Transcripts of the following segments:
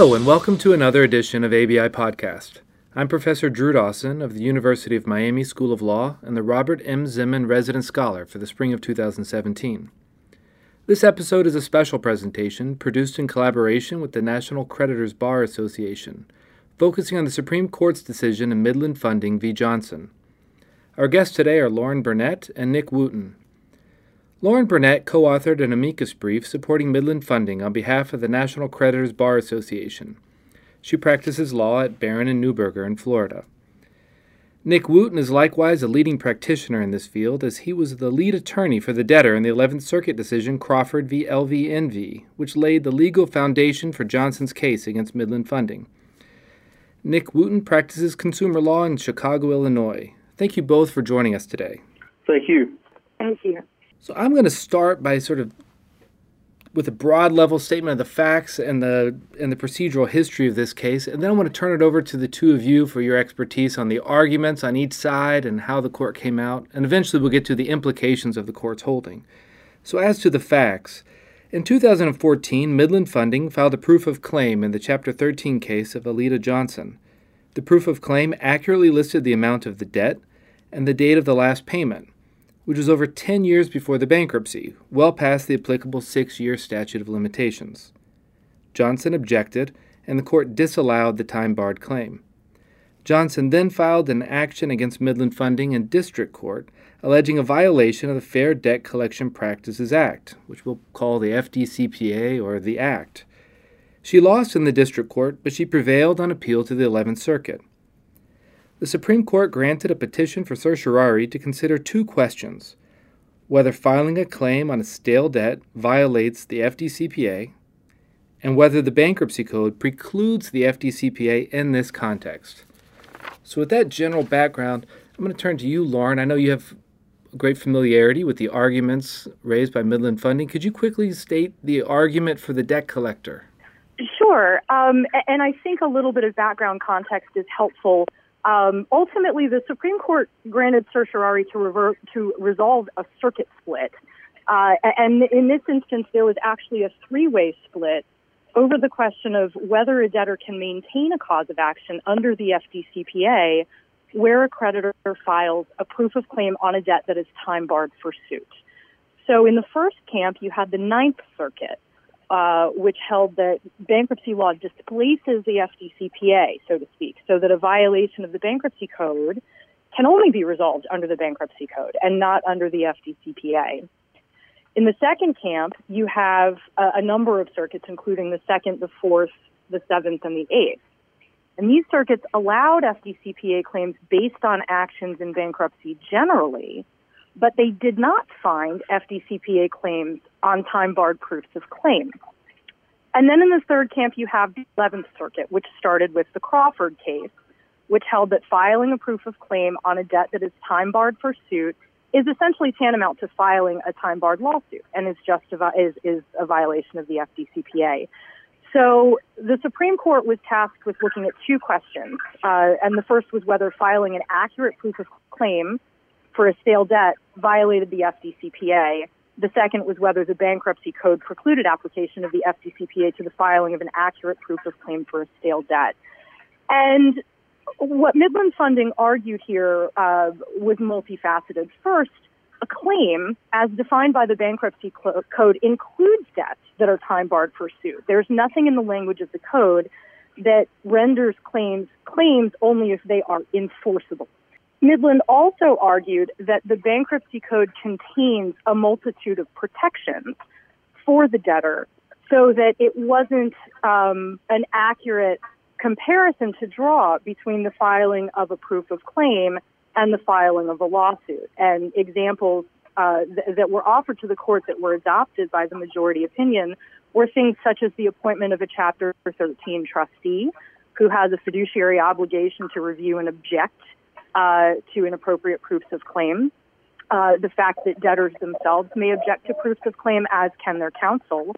Hello, and welcome to another edition of ABI Podcast. I'm Professor Drew Dawson of the University of Miami School of Law and the Robert M. Zinman Resident Scholar for the spring of 2017. This episode is a special presentation produced in collaboration with the National Creditors Bar Association, focusing on the Supreme Court's decision in Midland Funding v. Johnson. Our guests today are Lauren Burnette and Nick Wooten. Lauren Burnette co authored an amicus brief supporting Midland funding on behalf of the National Creditors Bar Association. She practices law at Barron and Newburger in Florida. Nick Wooten is likewise a leading practitioner in this field as he was the lead attorney for the debtor in the 11th Circuit decision Crawford v. LVNV, which laid the legal foundation for Johnson's case against Midland Funding. Nick Wooten practices consumer law in Chicago, Illinois. Thank you both for joining us today. Thank you. Thank you. So I'm going to start by sort of with a broad level statement of the facts and the and the procedural history of this case, and then I want to turn it over to the two of you for your expertise on the arguments on each side and how the court came out, and eventually we'll get to the implications of the court's holding. So as to the facts, in 2014, Midland Funding filed a proof of claim in the Chapter 13 case of Aleida Johnson. The proof of claim accurately listed the amount of the debt and the date of the last payment which was over 10 years before the bankruptcy, well past the applicable six year statute of limitations. Johnson objected, and the court disallowed the time barred claim. Johnson then filed an action against Midland Funding in district court, alleging a violation of the Fair Debt Collection Practices Act, which we'll call the FDCPA or the Act. She lost in the district court, but she prevailed on appeal to the 11th Circuit the Supreme Court granted a petition for certiorari to consider two questions whether filing a claim on a stale debt violates the FDCPA, and whether the Bankruptcy Code precludes the FDCPA in this context. So, with that general background, I'm going to turn to you, Lauren. I know you have great familiarity with the arguments raised by Midland Funding. Could you quickly state the argument for the debt collector? Sure. Um, and I think a little bit of background context is helpful um, ultimately, the Supreme Court granted certiorari to, revert, to resolve a circuit split. Uh, and in this instance, there was actually a three way split over the question of whether a debtor can maintain a cause of action under the FDCPA where a creditor files a proof of claim on a debt that is time barred for suit. So in the first camp, you had the Ninth Circuit, uh, which held that bankruptcy law displaces the FDCPA, so to speak, so that a violation of the bankruptcy code can only be resolved under the bankruptcy code and not under the FDCPA. In the second camp, you have a, a number of circuits, including the second, the fourth, the seventh, and the eighth. And these circuits allowed FDCPA claims based on actions in bankruptcy generally, but they did not find FDCPA claims on time barred proofs of claim. And then in the third camp, you have the 11th Circuit, which started with the Crawford case, which held that filing a proof of claim on a debt that is time barred for suit is essentially tantamount to filing a time barred lawsuit and is just a, is, is a violation of the FDCPA. So the Supreme Court was tasked with looking at two questions, uh, and the first was whether filing an accurate proof of claim for a stale debt violated the FDCPA. The second was whether the bankruptcy code precluded application of the FDCPA to the filing of an accurate proof of claim for a stale debt. And what Midland Funding argued here uh, was multifaceted. First, a claim, as defined by the bankruptcy code, includes debts that are time barred for suit. There's nothing in the language of the code that renders claims claims only if they are enforceable. Midland also argued that the bankruptcy code contains a multitude of protections for the debtor so that it wasn't um, an accurate comparison to draw between the filing of a proof of claim and the filing of a lawsuit. And examples uh, th- that were offered to the court that were adopted by the majority opinion were things such as the appointment of a Chapter 13 trustee who has a fiduciary obligation to review and object uh, to inappropriate proofs of claim. Uh, the fact that debtors themselves may object to proofs of claim, as can their counsel,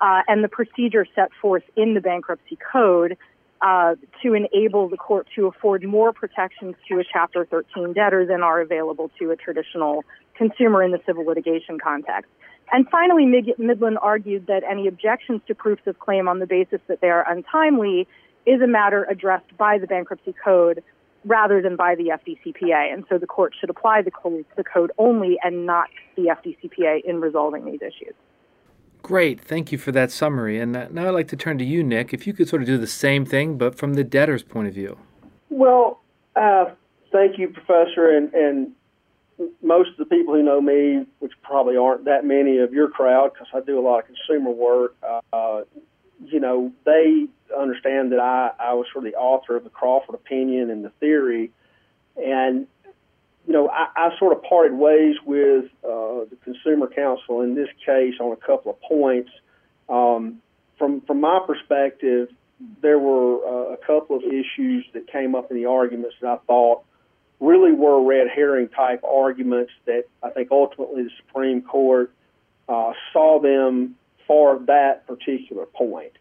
uh, and the procedure set forth in the bankruptcy code uh, to enable the court to afford more protections to a Chapter 13 debtor than are available to a traditional consumer in the civil litigation context. And finally, Midland argued that any objections to proofs of claim on the basis that they are untimely is a matter addressed by the bankruptcy code rather than by the FDCPA. And so the court should apply the code, the code only and not the FDCPA in resolving these issues. Great. Thank you for that summary. And now I'd like to turn to you, Nick, if you could sort of do the same thing, but from the debtor's point of view. Well, uh, thank you, Professor. And, and most of the people who know me, which probably aren't that many of your crowd, because I do a lot of consumer work, uh, you know, they understand that I, I was sort of the author of the Crawford opinion and the theory. And, you know, I, I sort of parted ways with uh, the Consumer Counsel in this case on a couple of points. Um, from, from my perspective, there were uh, a couple of issues that came up in the arguments that I thought really were red herring type arguments that I think ultimately the Supreme Court uh, saw them for that particular point.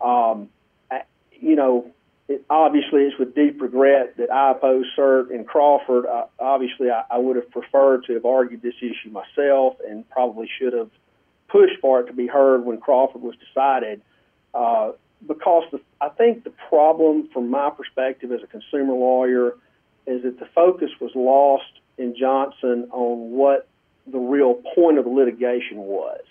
Um, you know, it, obviously it's with deep regret that I opposed cert in Crawford. Uh, obviously, I, I would have preferred to have argued this issue myself and probably should have pushed for it to be heard when Crawford was decided. Uh, because the, I think the problem, from my perspective as a consumer lawyer, is that the focus was lost in Johnson on what the real point of the litigation was.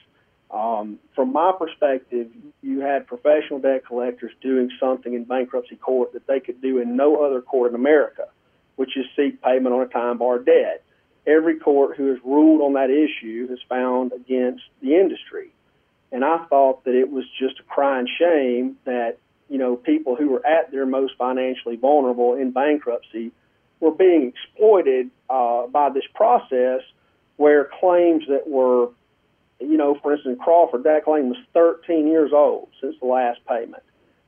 Um, from my perspective, you had professional debt collectors doing something in bankruptcy court that they could do in no other court in America, which is seek payment on a time barred debt. Every court who has ruled on that issue has found against the industry. And I thought that it was just a crying shame that, you know, people who were at their most financially vulnerable in bankruptcy were being exploited uh, by this process where claims that were, you know, for instance, Crawford, that claim was 13 years old since the last payment.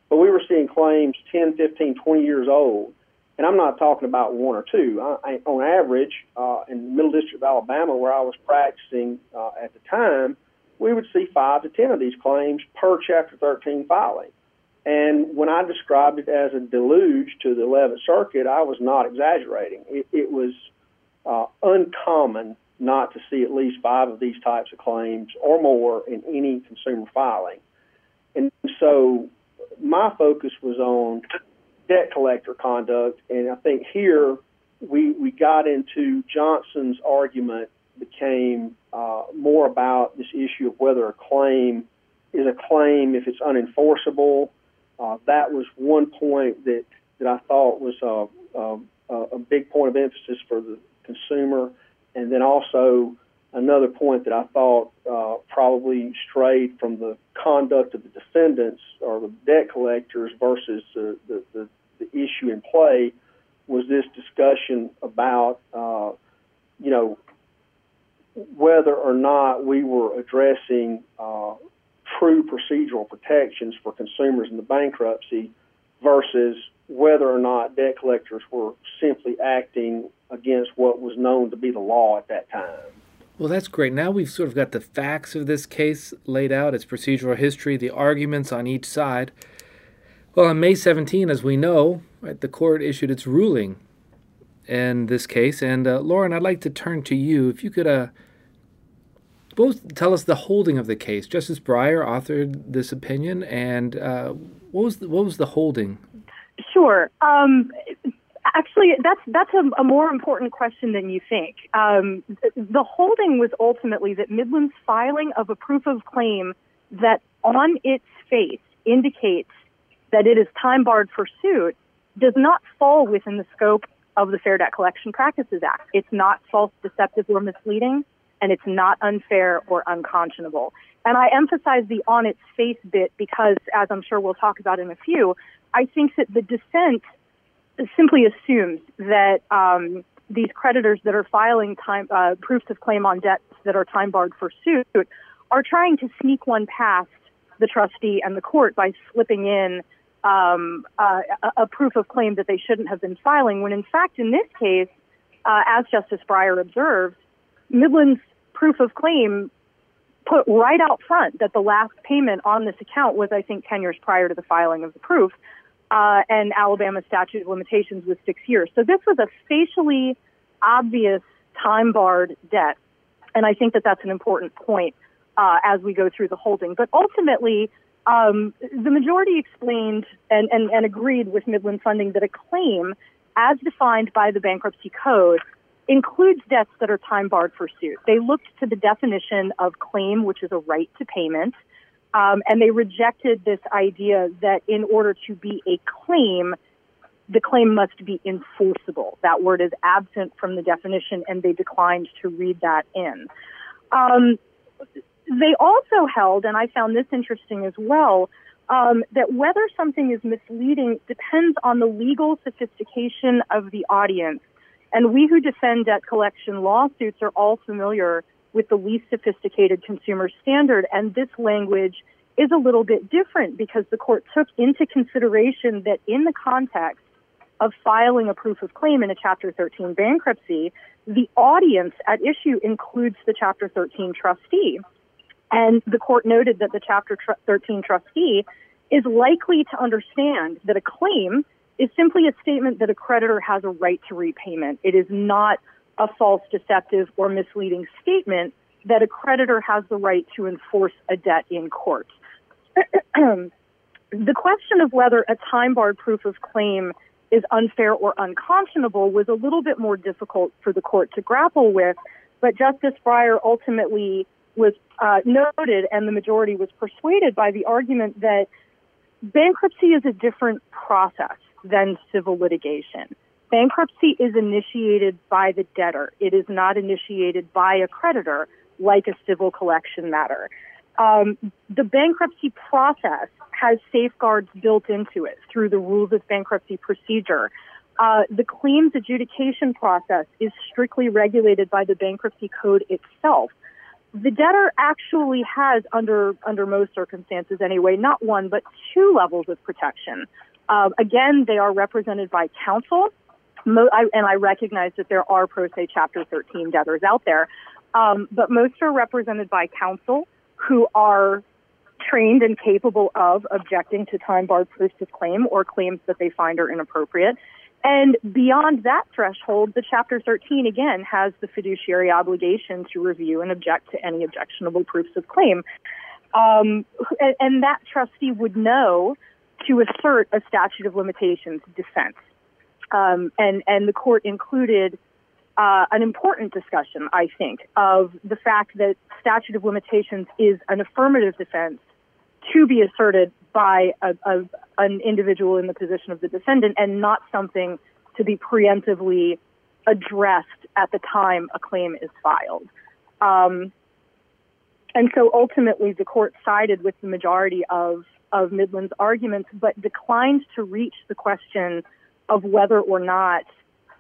But we were seeing claims 10, 15, 20 years old. And I'm not talking about one or two. I, on average, uh, in the Middle District of Alabama, where I was practicing uh, at the time, we would see five to 10 of these claims per Chapter 13 filing. And when I described it as a deluge to the 11th Circuit, I was not exaggerating. It, it was uh, uncommon not to see at least five of these types of claims or more in any consumer filing. And so my focus was on debt collector conduct, and I think here we we got into Johnson's argument became uh, more about this issue of whether a claim is a claim if it's unenforceable uh, that was one point that, that I thought was a, a, a big point of emphasis for the consumer. And then also another point that I thought uh, probably strayed from the conduct of the defendants or the debt collectors versus the, the, the, the issue in play was this discussion about, uh, you know, whether or not we were addressing uh, true procedural protections for consumers in the bankruptcy versus whether or not debt collectors were simply acting against what was known to be the law at that time. Well, that's great. Now we've sort of got the facts of this case laid out, its procedural history, the arguments on each side. Well, on May 17, as we know, right, the court issued its ruling in this case. And uh, Lauren, I'd like to turn to you. If you could uh, both tell us the holding of the case. Justice Breyer authored this opinion, and uh, what was the, what was the holding? Sure. Um, actually, that's that's a, a, more important question than you think. Um, the holding was ultimately that Midland's filing of a proof of claim that, on its face, indicates that it is time barred for suit does not fall within the scope of the Fair Debt Collection Practices Act. It's not false, deceptive, or misleading and it's not unfair or unconscionable. And I emphasize the on its face bit because, as I'm sure we'll talk about in a few, I think that the dissent simply assumes that um, these creditors that are filing time, uh, proofs of claim on debts that are time barred for suit are trying to sneak one past the trustee and the court by slipping in um, uh, a, proof of claim that they shouldn't have been filing. When in fact, in this case, uh, as Justice Breyer observed, Midland's proof of claim put right out front that the last payment on this account was, I think, 10 years prior to the filing of the proof. Uh, and Alabama statute of limitations was six years. So this was a facially obvious time barred debt. And I think that that's an important point. uh, as we go through the holding. But ultimately, um, the majority explained and, and, and agreed with Midland Funding that a claim, as defined by the bankruptcy code, includes debts that are time barred for suit. They looked to the definition of claim, which is a right to payment, um, and they rejected this idea that in order to be a claim, the claim must be enforceable. That word is absent from the definition, and they declined to read that in. Um, they also held, and I found this interesting as well, um, that whether something is misleading depends on the legal sophistication of the audience. And we who defend debt collection lawsuits are all familiar with the least sophisticated consumer standard, and this language is a little bit different because the court took into consideration that in the context of filing a proof of claim in a Chapter 13 bankruptcy, the audience at issue includes the Chapter 13 trustee. And the court noted that the Chapter 13 trustee is likely to understand that a claim is simply a statement that a creditor has a right to repayment. It is not a false, deceptive, or misleading statement that a creditor has the right to enforce a debt in court. the question of whether a time barred proof of claim is unfair or unconscionable was a little bit more difficult for the court to grapple with, but Justice Breyer ultimately was uh, noted and the majority was persuaded by the argument that bankruptcy is a different process than civil litigation. Bankruptcy is initiated by the debtor. It is not initiated by a creditor like a civil collection matter. Um, the bankruptcy process has safeguards built into it through the rules of bankruptcy procedure. Uh, the claims adjudication process is strictly regulated by the bankruptcy code itself. The debtor actually has, under under most circumstances anyway, not one but two levels of protection. Uh, again, they are represented by counsel, Mo- I, and I recognize that there are pro se Chapter 13 debtors out there, um, but most are represented by counsel who are trained and capable of objecting to time barred proofs of claim or claims that they find are inappropriate. And beyond that threshold, the Chapter 13 again has the fiduciary obligation to review and object to any objectionable proofs of claim. Um, and, and that trustee would know to assert a statute of limitations defense. Um, and, and the court included uh, an important discussion, I think, of the fact that statute of limitations is an affirmative defense to be asserted by a, a, an individual in the position of the defendant and not something to be preemptively addressed at the time a claim is filed. Um, and so ultimately, the court sided with the majority of, of Midland's arguments, but declined to reach the question of whether or not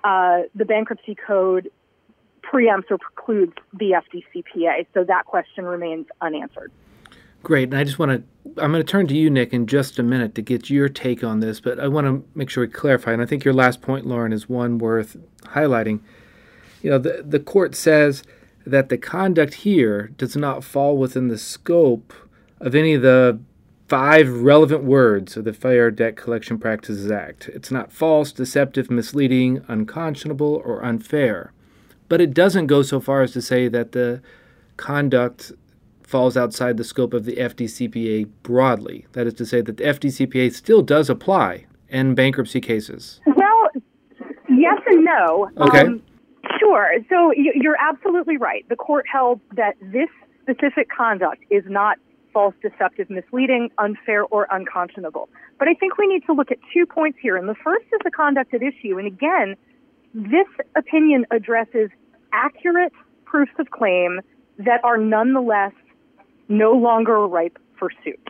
uh, the bankruptcy code preempts or precludes the FDCPA. So that question remains unanswered. Great. And I just want to, I'm going to turn to you, Nick, in just a minute to get your take on this, but I want to make sure we clarify. And I think your last point, Lauren, is one worth highlighting. You know, the, the court says that the conduct here does not fall within the scope of any of the five relevant words of the Fair Debt Collection Practices Act. It's not false, deceptive, misleading, unconscionable, or unfair. But it doesn't go so far as to say that the conduct falls outside the scope of the FDCPA broadly. That is to say, that the FDCPA still does apply in bankruptcy cases. Well, yes and no. Okay. Um, sure. So you're absolutely right. The court held that this specific conduct is not false, deceptive, misleading, unfair, or unconscionable. But I think we need to look at two points here. And the first is the conduct at issue. And again, this opinion addresses accurate proofs of claim that are nonetheless no longer ripe for suit.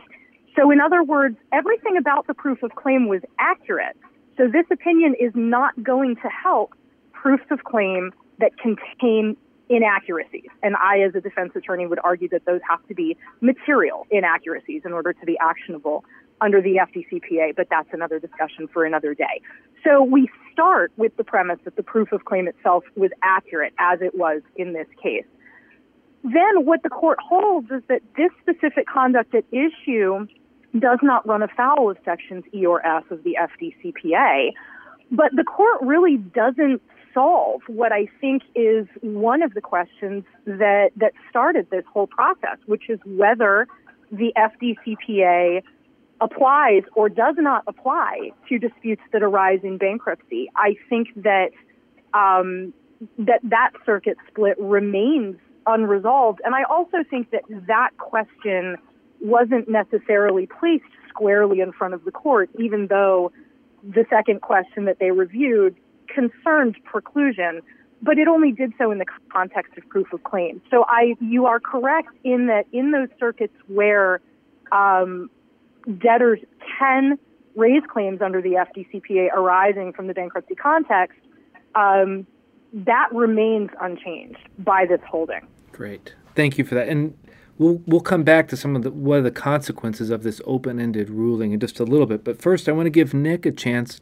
So, in other words, everything about the proof of claim was accurate. So, this opinion is not going to help proofs of claim that contain inaccuracies. And I, as a defense attorney, would argue that those have to be material inaccuracies in order to be actionable under the FDCPA, but that's another discussion for another day. So we start with the premise that the proof of claim itself was accurate as it was in this case. Then what the court holds is that this specific conduct at issue does not run afoul of sections E or F of the FDCPA, but the court really doesn't solve what I think is one of the questions that that started this whole process, which is whether the FDCPA applies or does not apply to disputes that arise in bankruptcy. I think that um, that that circuit split remains unresolved, and I also think that that question wasn't necessarily placed squarely in front of the court, even though the second question that they reviewed concerned preclusion, but it only did so in the context of proof of claim. So I, you are correct in that in those circuits where um, debtors can raise claims under the FDCPA arising from the bankruptcy context, um, that remains unchanged by this holding. Great, thank you for that. And we'll we'll come back to some of the what are the consequences of this open-ended ruling in just a little bit. But first, I want to give Nick a chance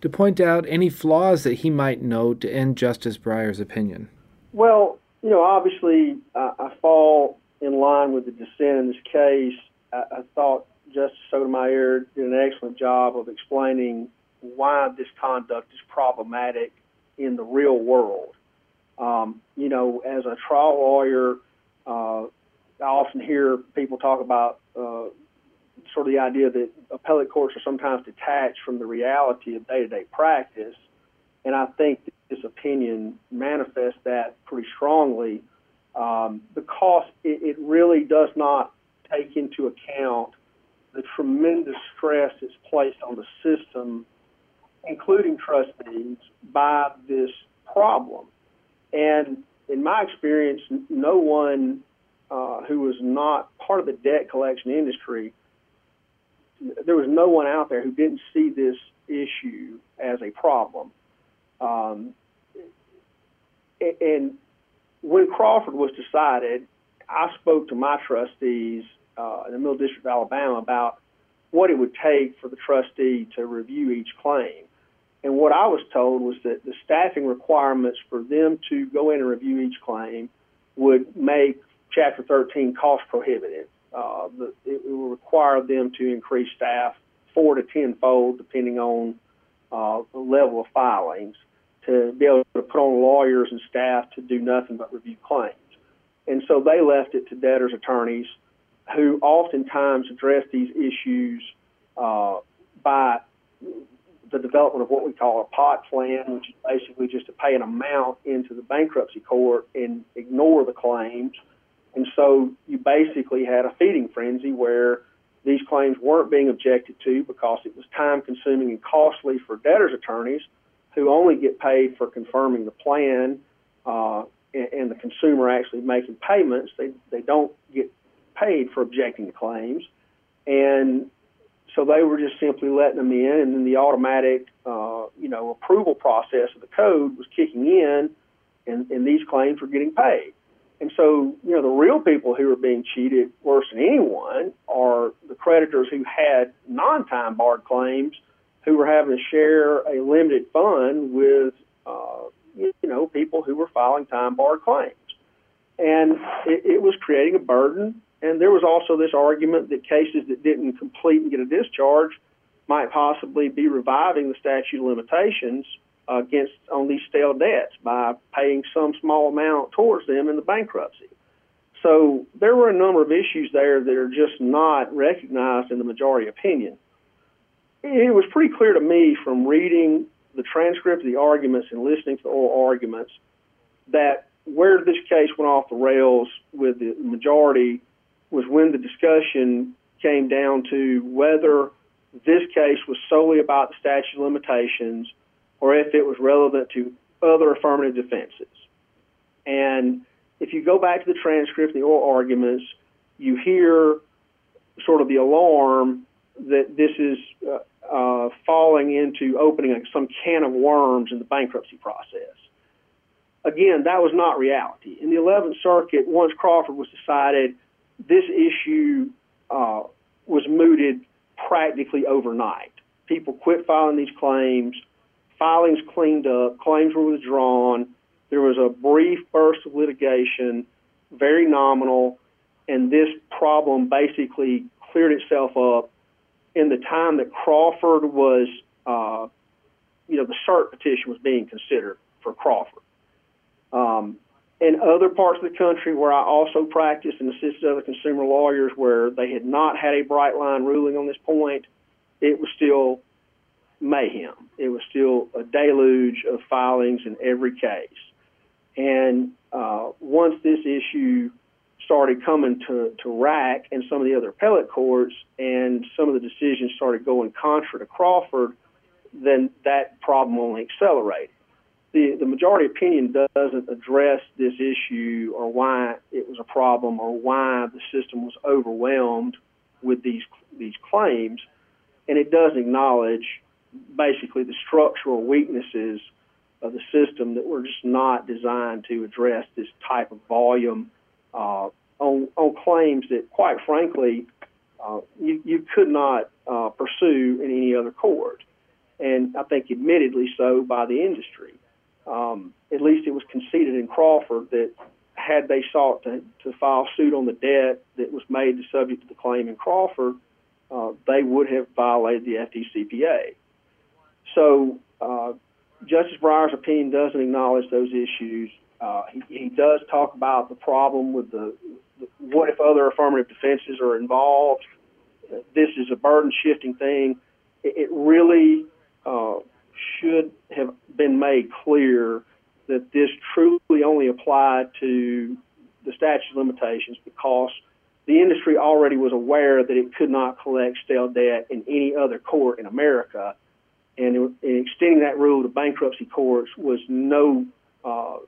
to point out any flaws that he might note in Justice Breyer's opinion. Well, you know, obviously, I, I fall in line with the dissent in this case. I, I thought Justice Sotomayor did an excellent job of explaining why this conduct is problematic in the real world. Um, you know, as a trial lawyer, uh, I often hear people talk about uh, sort of the idea that appellate courts are sometimes detached from the reality of day-to-day practice, and I think this opinion manifests that pretty strongly um, because it, it really does not take into account the tremendous stress that's placed on the system, including trustees, by this problem. And in my experience, no one uh, who was not part of the debt collection industry, there was no one out there who didn't see this issue as a problem. Um, and when Crawford was decided, I spoke to my trustees uh, in the Middle District of Alabama about what it would take for the trustee to review each claim. And what I was told was that the staffing requirements for them to go in and review each claim would make Chapter 13 cost prohibitive. Uh, the, it will require them to increase staff four to tenfold, depending on uh, the level of filings, to be able to put on lawyers and staff to do nothing but review claims. And so they left it to debtors' attorneys, who oftentimes address these issues uh, by the development of what we call a pot plan, which is basically just to pay an amount into the bankruptcy court and ignore the claims and so you basically had a feeding frenzy where these claims weren't being objected to because it was time consuming and costly for debtors' attorneys who only get paid for confirming the plan uh, and, and, the consumer actually making payments. They, they don't get paid for objecting to claims. And so they were just simply letting them in, and then the automatic, uh, you know, approval process of the code was kicking in, and, and these claims were getting paid. And so, you know, the real people who are being cheated worse than anyone are the creditors who had non-time barred claims who were having to share a limited fund with, uh, you know, people who were filing time barred claims. And it, it was creating a burden. And there was also this argument that cases that didn't complete and get a discharge might possibly be reviving the statute of limitations against on these stale debts by paying some small amount towards them in the bankruptcy. So there were a number of issues there that are just not recognized in the majority opinion. It was pretty clear to me from reading the transcript of the arguments and listening to the oral arguments that where this case went off the rails with the majority was when the discussion came down to whether this case was solely about the statute of limitations or if it was relevant to other affirmative defenses. And if you go back to the transcript, the oral arguments, you hear sort of the alarm that this is uh, uh, falling into opening some can of worms in the bankruptcy process. Again, that was not reality. In the 11th Circuit, once Crawford was decided, this issue uh, was mooted practically overnight. People quit filing these claims filings cleaned up, claims were withdrawn. There was a brief burst of litigation, very nominal, and this problem basically cleared itself up in the time that Crawford was, uh, you know, the cert petition was being considered. for Crawford. Um, in other parts of the country where I also practiced and assisted other consumer lawyers where they had not had a bright line ruling on this point, it was still mayhem. It was still a deluge of filings in every case. And uh, once this issue started coming to, to RAC and some of the other appellate courts, and some of the decisions started going contra to Crawford, then that problem only accelerated. The, the majority opinion doesn't address this issue or why it was a problem or why the system was overwhelmed with these these claims, and it does acknowledge basically the structural weaknesses of the system that were just not designed to address this type of volume uh, on, on claims that, quite frankly, uh, you, you could not uh, pursue in any other court. And I think admittedly so by the industry. Um, at least it was conceded in Crawford that had they sought to, to file suit on the debt that was made the subject of the claim in Crawford, uh, they would have violated the FDCPA. So uh, Justice Breyer's opinion doesn't acknowledge those issues. Uh, he, he, does talk about the problem with the, the, what if other affirmative defenses are involved. This is a burden shifting thing. It, it really uh, should have been made clear that this truly only applied to the statute of limitations because the industry already was aware that it could not collect stale debt in any other court in America and, extending that rule to bankruptcy courts was no uh,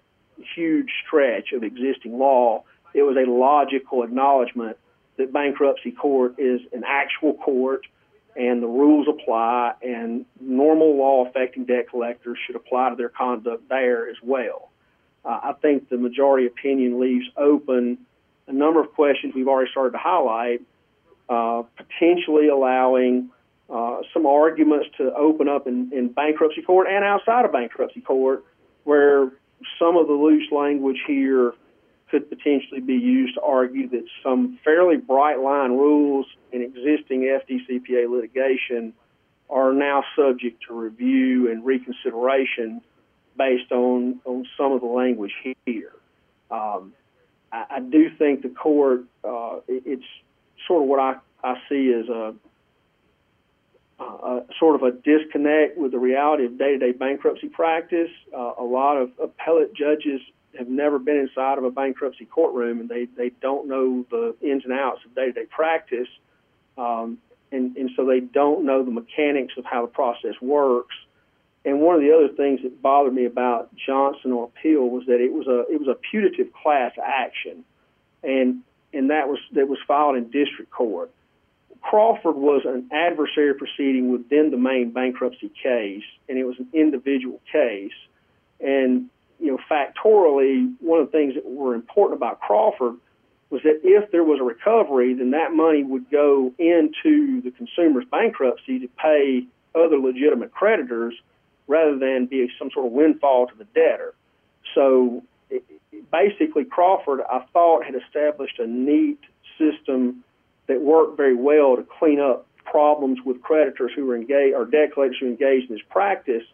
huge stretch of existing law. It was a logical acknowledgement that bankruptcy court is an actual court and the rules apply and normal law affecting debt collectors should apply to their conduct there as well. Uh, I think the majority opinion leaves open a number of questions we've already started to highlight, uh, potentially allowing uh, some arguments to open up in, in bankruptcy court and outside of bankruptcy court where some of the loose language here could potentially be used to argue that some fairly bright line rules in existing FDCPA litigation are now subject to review and reconsideration based on, on some of the language here. Um, I, I, do think the court, uh, it, it's sort of what I, I see as a uh, sort of a disconnect with the reality of day-to-day bankruptcy practice. Uh, a lot of appellate judges have never been inside of a bankruptcy courtroom, and they they don't know the ins and outs of day-to-day practice, um, and and so they don't know the mechanics of how the process works. And one of the other things that bothered me about Johnson on appeal was that it was a it was a putative class action, and and that was that was filed in district court. Crawford was an adversary proceeding within the main bankruptcy case, and it was an individual case. And, you know, factorially, one of the things that were important about Crawford was that if there was a recovery, then that money would go into the consumer's bankruptcy to pay other legitimate creditors rather than be some sort of windfall to the debtor. So basically, Crawford, I thought, had established a neat system that worked very well to clean up problems with creditors who were engaged or debt collectors who engaged in this practice.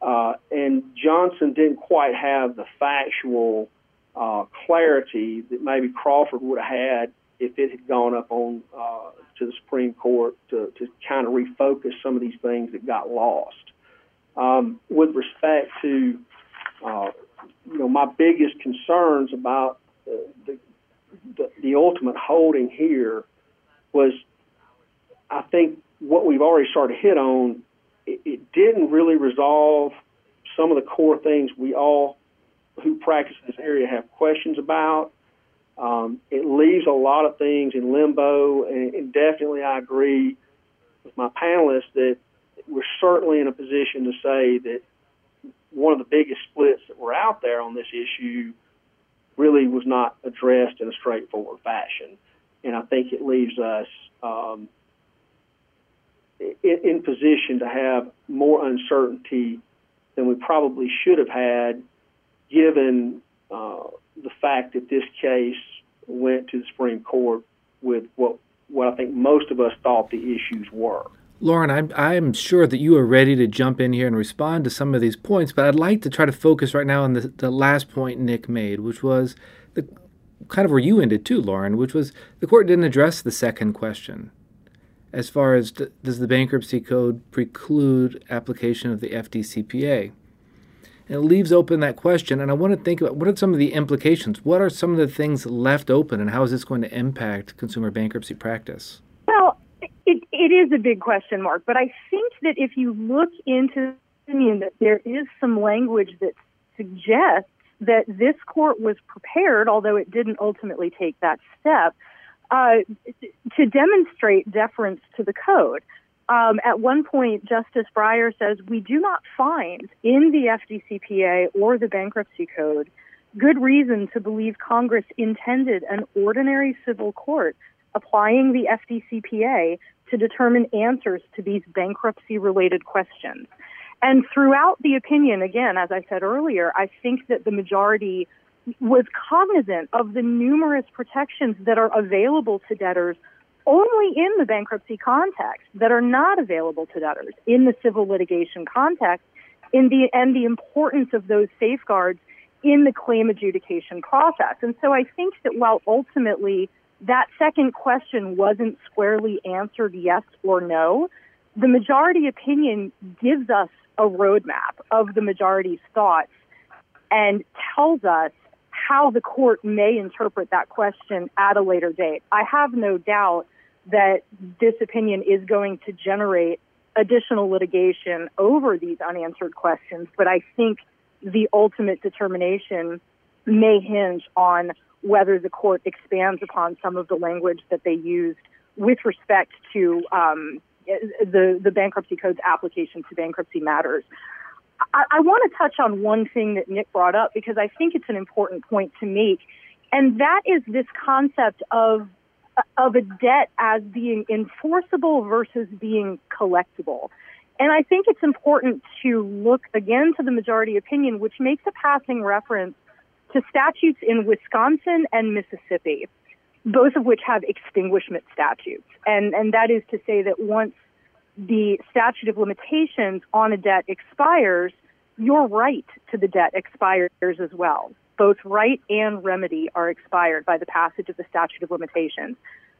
Uh, and Johnson didn't quite have the factual uh, clarity that maybe Crawford would have had if it had gone up on uh, to the Supreme Court to, to kind of refocus some of these things that got lost. Um, with respect to uh, you know my biggest concerns about the, the, the ultimate holding here was I think what we've already started to hit on, it, it didn't really resolve some of the core things we all who practice in this area have questions about. Um, it leaves a lot of things in limbo, and, and definitely I agree with my panelists that we're certainly in a position to say that one of the biggest splits that were out there on this issue really was not addressed in a straightforward fashion and I think it leaves us um, in, in position to have more uncertainty than we probably should have had, given uh, the fact that this case went to the Supreme Court with what what I think most of us thought the issues were. Lauren, I'm, I'm sure that you are ready to jump in here and respond to some of these points, but I'd like to try to focus right now on the, the last point Nick made, which was the kind of where you ended too, Lauren, which was the court didn't address the second question as far as does the bankruptcy code preclude application of the FDCPA? And it leaves open that question, and I want to think about what are some of the implications? What are some of the things left open, and how is this going to impact consumer bankruptcy practice? Well, it, it is a big question mark, but I think that if you look into the opinion, that there is some language that suggests that this court was prepared, although it didn't ultimately take that step, uh, to demonstrate deference to the code. Um, at one point, Justice Breyer says, We do not find in the FDCPA or the bankruptcy code good reason to believe Congress intended an ordinary civil court applying the FDCPA to determine answers to these bankruptcy related questions. And throughout the opinion, again, as I said earlier, I think that the majority was cognizant of the numerous protections that are available to debtors only in the bankruptcy context that are not available to debtors in the civil litigation context in the and the importance of those safeguards in the claim adjudication process. And so I think that while ultimately that second question wasn't squarely answered yes or no, the majority opinion gives us a roadmap of the majority's thoughts and tells us how the court may interpret that question at a later date. I have no doubt that this opinion is going to generate additional litigation over these unanswered questions, but I think the ultimate determination may hinge on whether the court expands upon some of the language that they used with respect to um, the, the bankruptcy code's application to bankruptcy matters. I, I want to touch on one thing that Nick brought up because I think it's an important point to make, and that is this concept of of a debt as being enforceable versus being collectible. And I think it's important to look again to the majority opinion, which makes a passing reference to statutes in Wisconsin and Mississippi, both of which have extinguishment statutes. And, and that is to say that once the statute of limitations on a debt expires, your right to the debt expires as well. Both right and remedy are expired by the passage of the statute of limitations.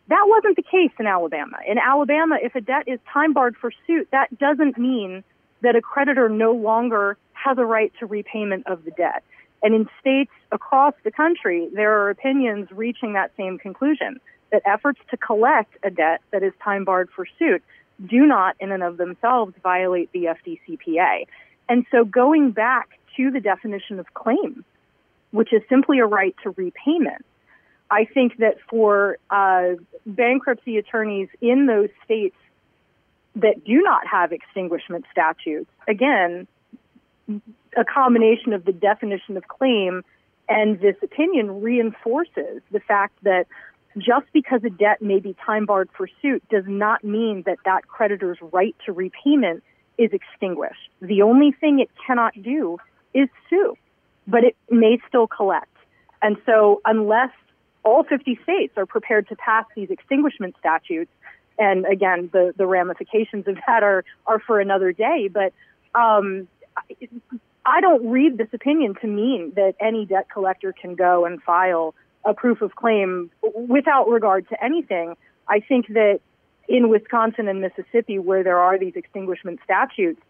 That wasn't the case in Alabama. In Alabama, if a debt is time barred for suit, that doesn't mean that a creditor no longer has a right to repayment of the debt. And in states across the country, there are opinions reaching that same conclusion that efforts to collect a debt that is time barred for suit do not, in and of themselves, violate the FDCPA. And so going back to the definition of claim, which is simply a right to repayment, I think that for uh, bankruptcy attorneys in those states that do not have extinguishment statutes, again, a combination of the definition of claim and this opinion reinforces the fact that just because a debt may be time barred for suit does not mean that that creditor's right to repayment is extinguished. The only thing it cannot do is sue, but it may still collect. And so unless all 50 states are prepared to pass these extinguishment statutes, and again, the, the ramifications of that are, are for another day, but um, I don't read this opinion to mean that any debt collector can go and file a proof of claim without regard to anything. I think that in Wisconsin and Mississippi, where there are these extinguishment statutes,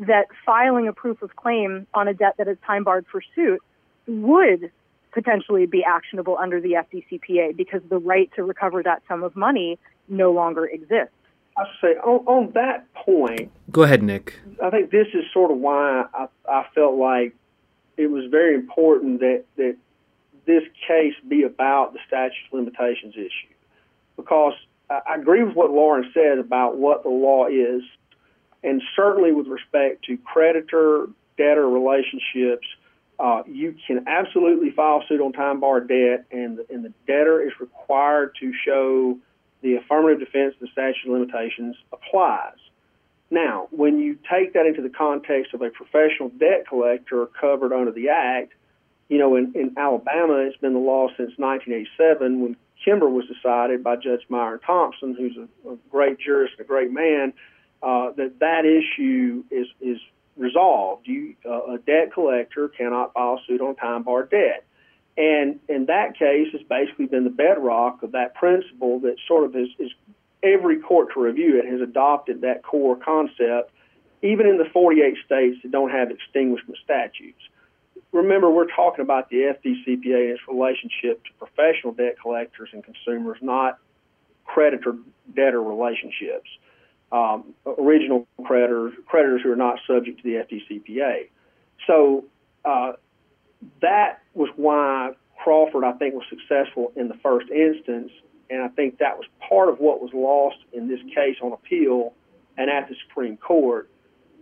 that filing a proof of claim on a debt that is time barred for suit would potentially be actionable under the FDCPA because the right to recover that sum of money no longer exists. I say on, on that point. Go ahead, Nick. I think this is sort of why I, I felt like it was very important that that this case be about the statute of limitations issue because I agree with what Lauren said about what the law is, and certainly with respect to creditor debtor relationships, uh, you can absolutely file suit on time bar debt, and, and the debtor is required to show the affirmative defense of the statute of limitations applies. Now, when you take that into the context of a professional debt collector covered under the Act, you know, in, in Alabama, it's been the law since 1987 when Kimber was decided by Judge Myron Thompson, who's a, a great jurist and a great man. uh, that that issue is is resolved. You, uh, a debt collector cannot file suit on time barred debt. And in that case, it's basically been the bedrock of that principle that sort of is, is every court to review it has adopted that core concept, even in the 48 states that don't have extinguishment statutes. Remember, we're talking about the FDCPA and its relationship to professional debt collectors and consumers, not creditor debtor relationships. Um, original creditors, creditors who are not subject to the FDCPA. So uh, that was why Crawford, I think, was successful in the first instance, and I think that was part of what was lost in this case on appeal and at the Supreme Court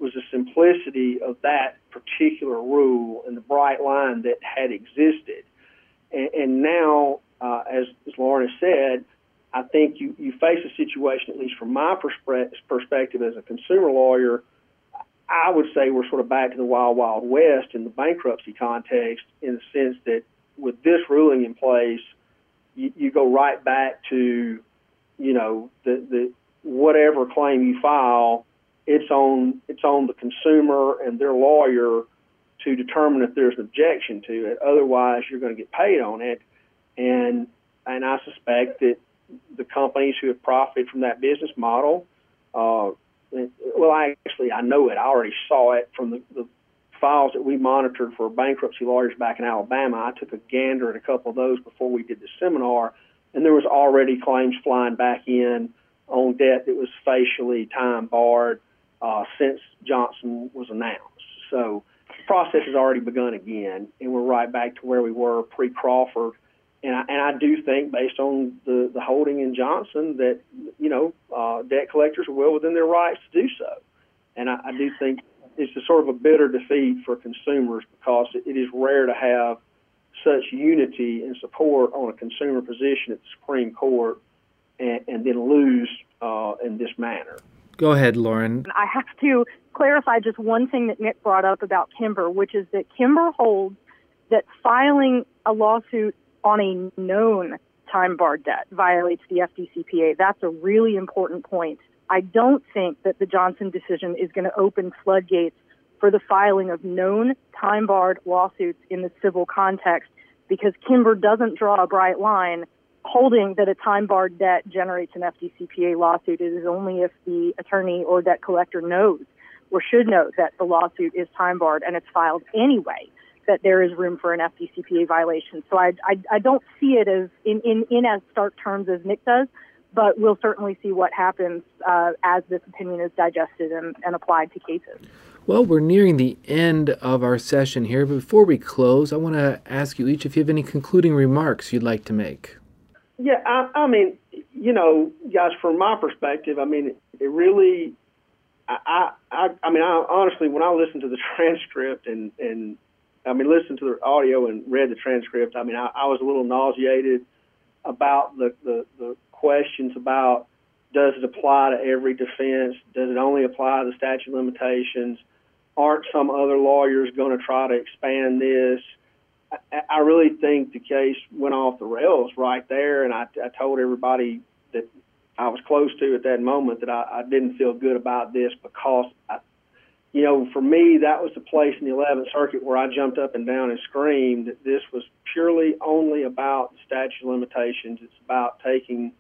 was the simplicity of that particular rule and the bright line that had existed. And, and now, uh, as, as Lauren has said, I think you, you face a situation, at least from my perspe- perspective as a consumer lawyer, I would say we're sort of back to the wild, wild west in the bankruptcy context in the sense that with this ruling in place, you, you go right back to, you know, the, the whatever claim you file, it's on it's on the consumer and their lawyer to determine if there's an objection to it. Otherwise, you're going to get paid on it, and and I suspect that the companies who have profited from that business model uh, well, I actually I know it. I already saw it from the, the files that we monitored for bankruptcy lawyers back in Alabama. I took a gander at a couple of those before we did the seminar, and there was already claims flying back in on debt that was facially time barred uh, since Johnson was announced. So the process has already begun again, and we're right back to where we were pre Crawford and I, and I do think, based on the, the holding in Johnson, that you know uh, debt collectors are well within their rights to do so. And I, I do think it's a sort of a bitter defeat for consumers because it, it is rare to have such unity and support on a consumer position at the Supreme Court, and, and then lose uh, in this manner. Go ahead, Lauren. I have to clarify just one thing that Nick brought up about Kimber, which is that Kimber holds that filing a lawsuit on a known time barred debt violates the FDCPA. That's a really important point. I don't think that the Johnson decision is going to open floodgates for the filing of known time barred lawsuits in the civil context because Kimber doesn't draw a bright line holding that a time barred debt generates an FDCPA lawsuit. It is only if the attorney or debt collector knows or should know that the lawsuit is time barred and it's filed anyway that there is room for an FDCPA violation. So I, I, I don't see it as in, in, in as stark terms as Nick does, but we'll certainly see what happens uh, as this opinion is digested and, and applied to cases. Well, we're nearing the end of our session here, before we close, I want to ask you each if you have any concluding remarks you'd like to make. Yeah, I, I mean, you know, guys, from my perspective, I mean, it really, I, I, I mean, I honestly, when I listen to the transcript and and I mean, listened to the audio and read the transcript. I mean, I, I was a little nauseated about the, the, the questions about does it apply to every defense? Does it only apply to the statute of limitations? Aren't some other lawyers going to try to expand this? I, I really think the case went off the rails right there, and I, I told everybody that I was close to at that moment that I, I didn't feel good about this because I you know, for me, that was the place in the 11th Circuit where I jumped up and down and screamed that this was purely only about the statute of limitations. It's about taking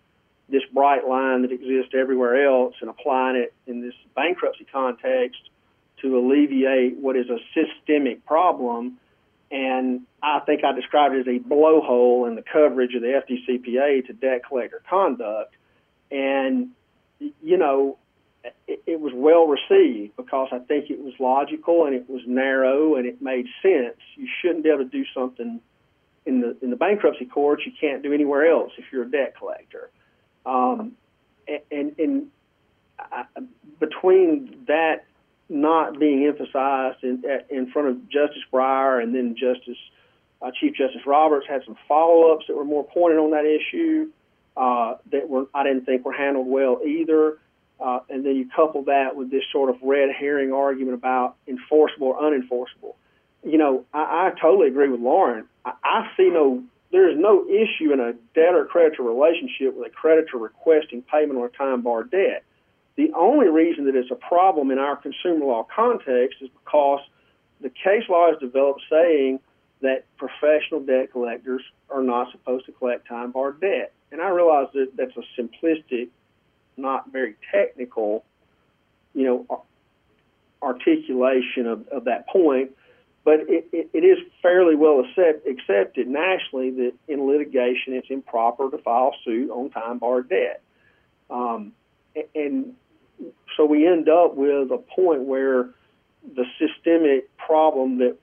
this bright line that exists everywhere else and applying it in this bankruptcy context to alleviate what is a systemic problem. And I think I described it as a blowhole in the coverage of the FDCPA to debt collector conduct. And, you know, it, was well received because I think it was logical and it was narrow and it made sense. You shouldn't be able to do something in the in the bankruptcy courts you can't do anywhere else if you're a debt collector. Um, and and I, between that not being emphasized in in front of Justice Breyer and then Justice uh, Chief Justice Roberts had some follow ups that were more pointed on that issue uh, that were I didn't think were handled well either. Uh, and then you couple that with this sort of red herring argument about enforceable or unenforceable. You know, I, I totally agree with Lauren. I, I see no, there is no issue in a debtor creditor relationship with a creditor requesting payment on a time bar debt. The only reason that it's a problem in our consumer law context is because the case law is developed saying that professional debt collectors are not supposed to collect time barred debt. And I realize that that's a simplistic, not very technical, you know, articulation of, of that point, but it, it, it is fairly well accept, accepted nationally that in litigation it's improper to file suit on time barred debt. Um, and so we end up with a point where the systemic problem that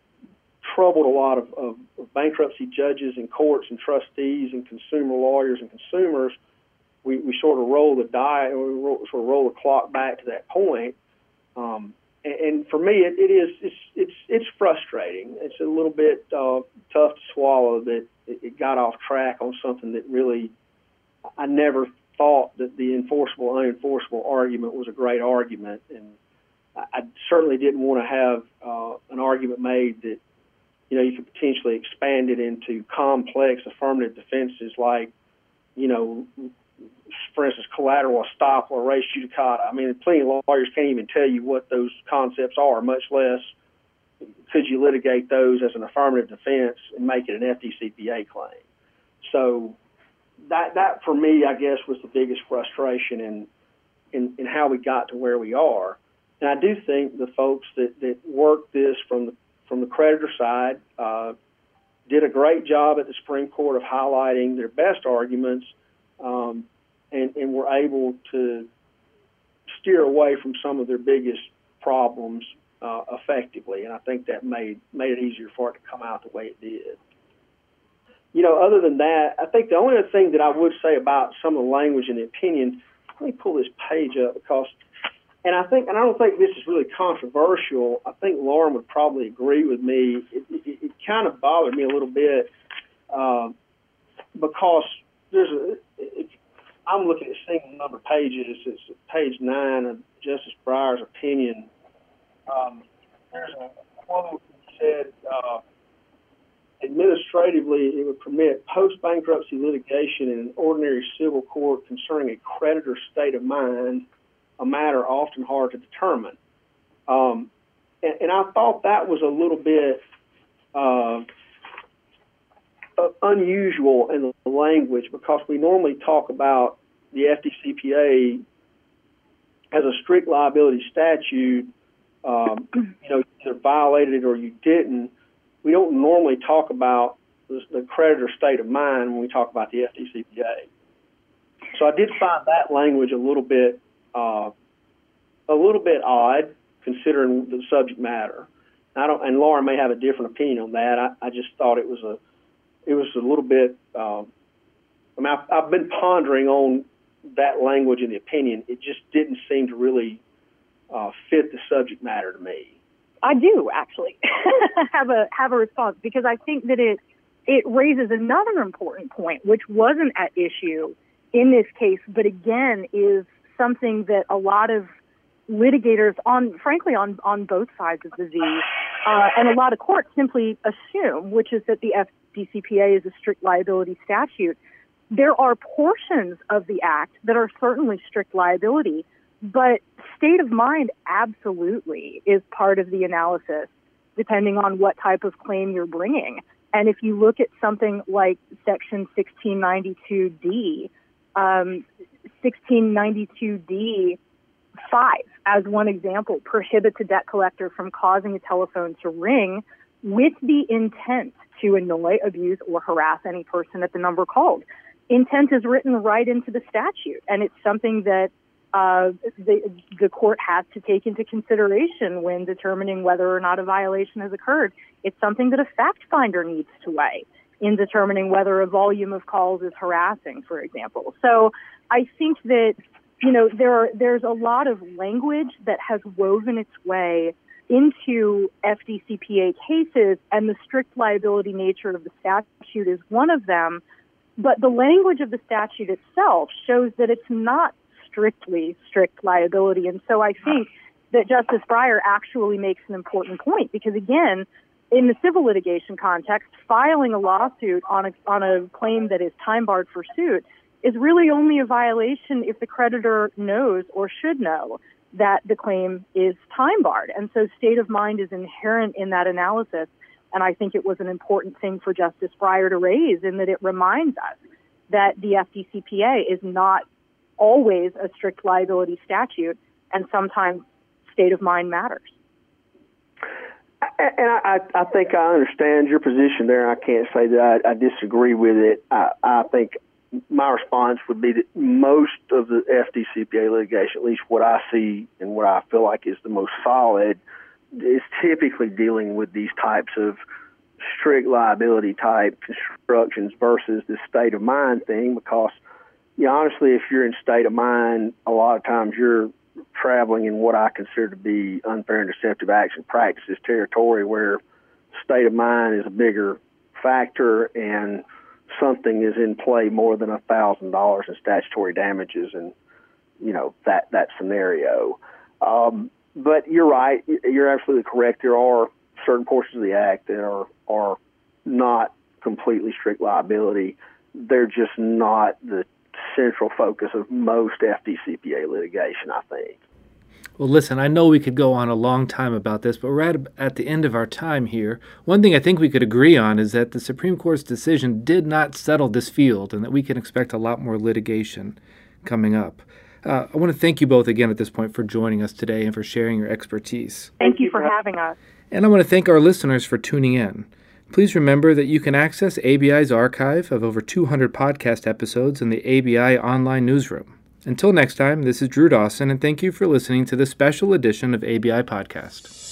troubled a lot of, of, of bankruptcy judges and courts and trustees and consumer lawyers and consumers, we, we sort of roll the die, we roll, sort of roll the clock back to that point. Um, and, and for me, it, it is it's it's it's frustrating. It's a little bit uh, tough to swallow that it, it got off track on something that really I never thought that the enforceable unenforceable argument was a great argument, and I, I certainly didn't want to have uh, an argument made that you know you could potentially expand it into complex affirmative defenses like you know for instance, collateral estoppel or res judicata. I mean, plenty of lawyers can't even tell you what those concepts are, much less could you litigate those as an affirmative defense and make it an FDCPA claim. So that that for me, I guess, was the biggest frustration in in, in how we got to where we are. And I do think the folks that that worked this from the from the creditor side uh, did a great job at the Supreme Court of highlighting their best arguments um, and, and were able to steer away from some of their biggest problems uh, effectively. And I think that made made it easier for it to come out the way it did. You know, other than that, I think the only other thing that I would say about some of the language in the opinion, let me pull this page up because, and I think, and I don't think this is really controversial. I think Lauren would probably agree with me. It, it, it kind of bothered me a little bit uh, because there's a, I'm looking at single number pages. It's page nine of Justice Breyer's opinion. Um, there's a quote that said, uh, administratively, it would permit post bankruptcy litigation in an ordinary civil court concerning a creditor's state of mind, a matter often hard to determine. Um, and, and, I thought that was a little bit uh, uh, unusual in the language because we normally talk about the FDCPA has a strict liability statute. Um, you know, either violated it or you didn't. We don't normally talk about the, creditor's state of mind when we talk about the FDCPA. So I did find that language a little bit uh, a little bit odd considering the subject matter. I don't, and Laura may have a different opinion on that. I, I just thought it was a it was a little bit. Um, I mean, I've, I've been pondering on that language in the opinion. It just didn't seem to really uh, fit the subject matter to me. I do actually have a have a response because I think that it it raises another important point, which wasn't at issue in this case, but again is something that a lot of litigators on, frankly, on on both sides of the Z, uh, and a lot of courts simply assume, which is that the FDCPA is a strict liability statute. There are portions of the act that are certainly strict liability, but state of mind absolutely is part of the analysis, depending on what type of claim you're bringing. And if you look at something like Section 1692D, um, 1692D 5, as one example, prohibits a debt collector from causing a telephone to ring with the intent to annoy, abuse, or harass any person at the number called. Intent is written right into the statute, and it's something that uh, the, the court has to take into consideration when determining whether or not a violation has occurred. It's something that a fact finder needs to weigh in determining whether a volume of calls is harassing, for example. So I think that you know there are, there's a lot of language that has woven its way into FDCPA cases, and the strict liability nature of the statute is one of them. But the language of the statute itself shows that it's not strictly strict liability. And so I think that Justice Breyer actually makes an important point because, again, in the civil litigation context, filing a lawsuit on a, on a claim that is time barred for suit is really only a violation if the creditor knows or should know that the claim is time barred. And so state of mind is inherent in that analysis. And I think it was an important thing for Justice Breyer to raise in that it reminds us that the FDCPA is not always a strict liability statute, and sometimes state of mind matters. And I, I think I understand your position there. I can't say that I, I disagree with it. I, I think my response would be that most of the FDCPA litigation, at least what I see and what I feel like is the most solid, is typically dealing with these types of strict liability type constructions versus the state of mind thing because you know, honestly if you're in state of mind a lot of times you're traveling in what I consider to be unfair and deceptive action practices territory where state of mind is a bigger factor and something is in play more than a thousand dollars in statutory damages and you know that that scenario. Um, but you're right you're absolutely correct there are certain portions of the act that are are not completely strict liability. They're just not the central focus of most FDCPA litigation, I think. Well, listen, I know we could go on a long time about this, but we're at, at the end of our time here. One thing I think we could agree on is that the Supreme Court's decision did not settle this field and that we can expect a lot more litigation coming up. Uh, I want to thank you both again at this point for joining us today and for sharing your expertise. Thank you for having us. And I want to thank our listeners for tuning in. Please remember that you can access ABI's archive of over 200 podcast episodes in the ABI online newsroom. Until next time, this is Drew Dawson, and thank you for listening to this special edition of ABI Podcast.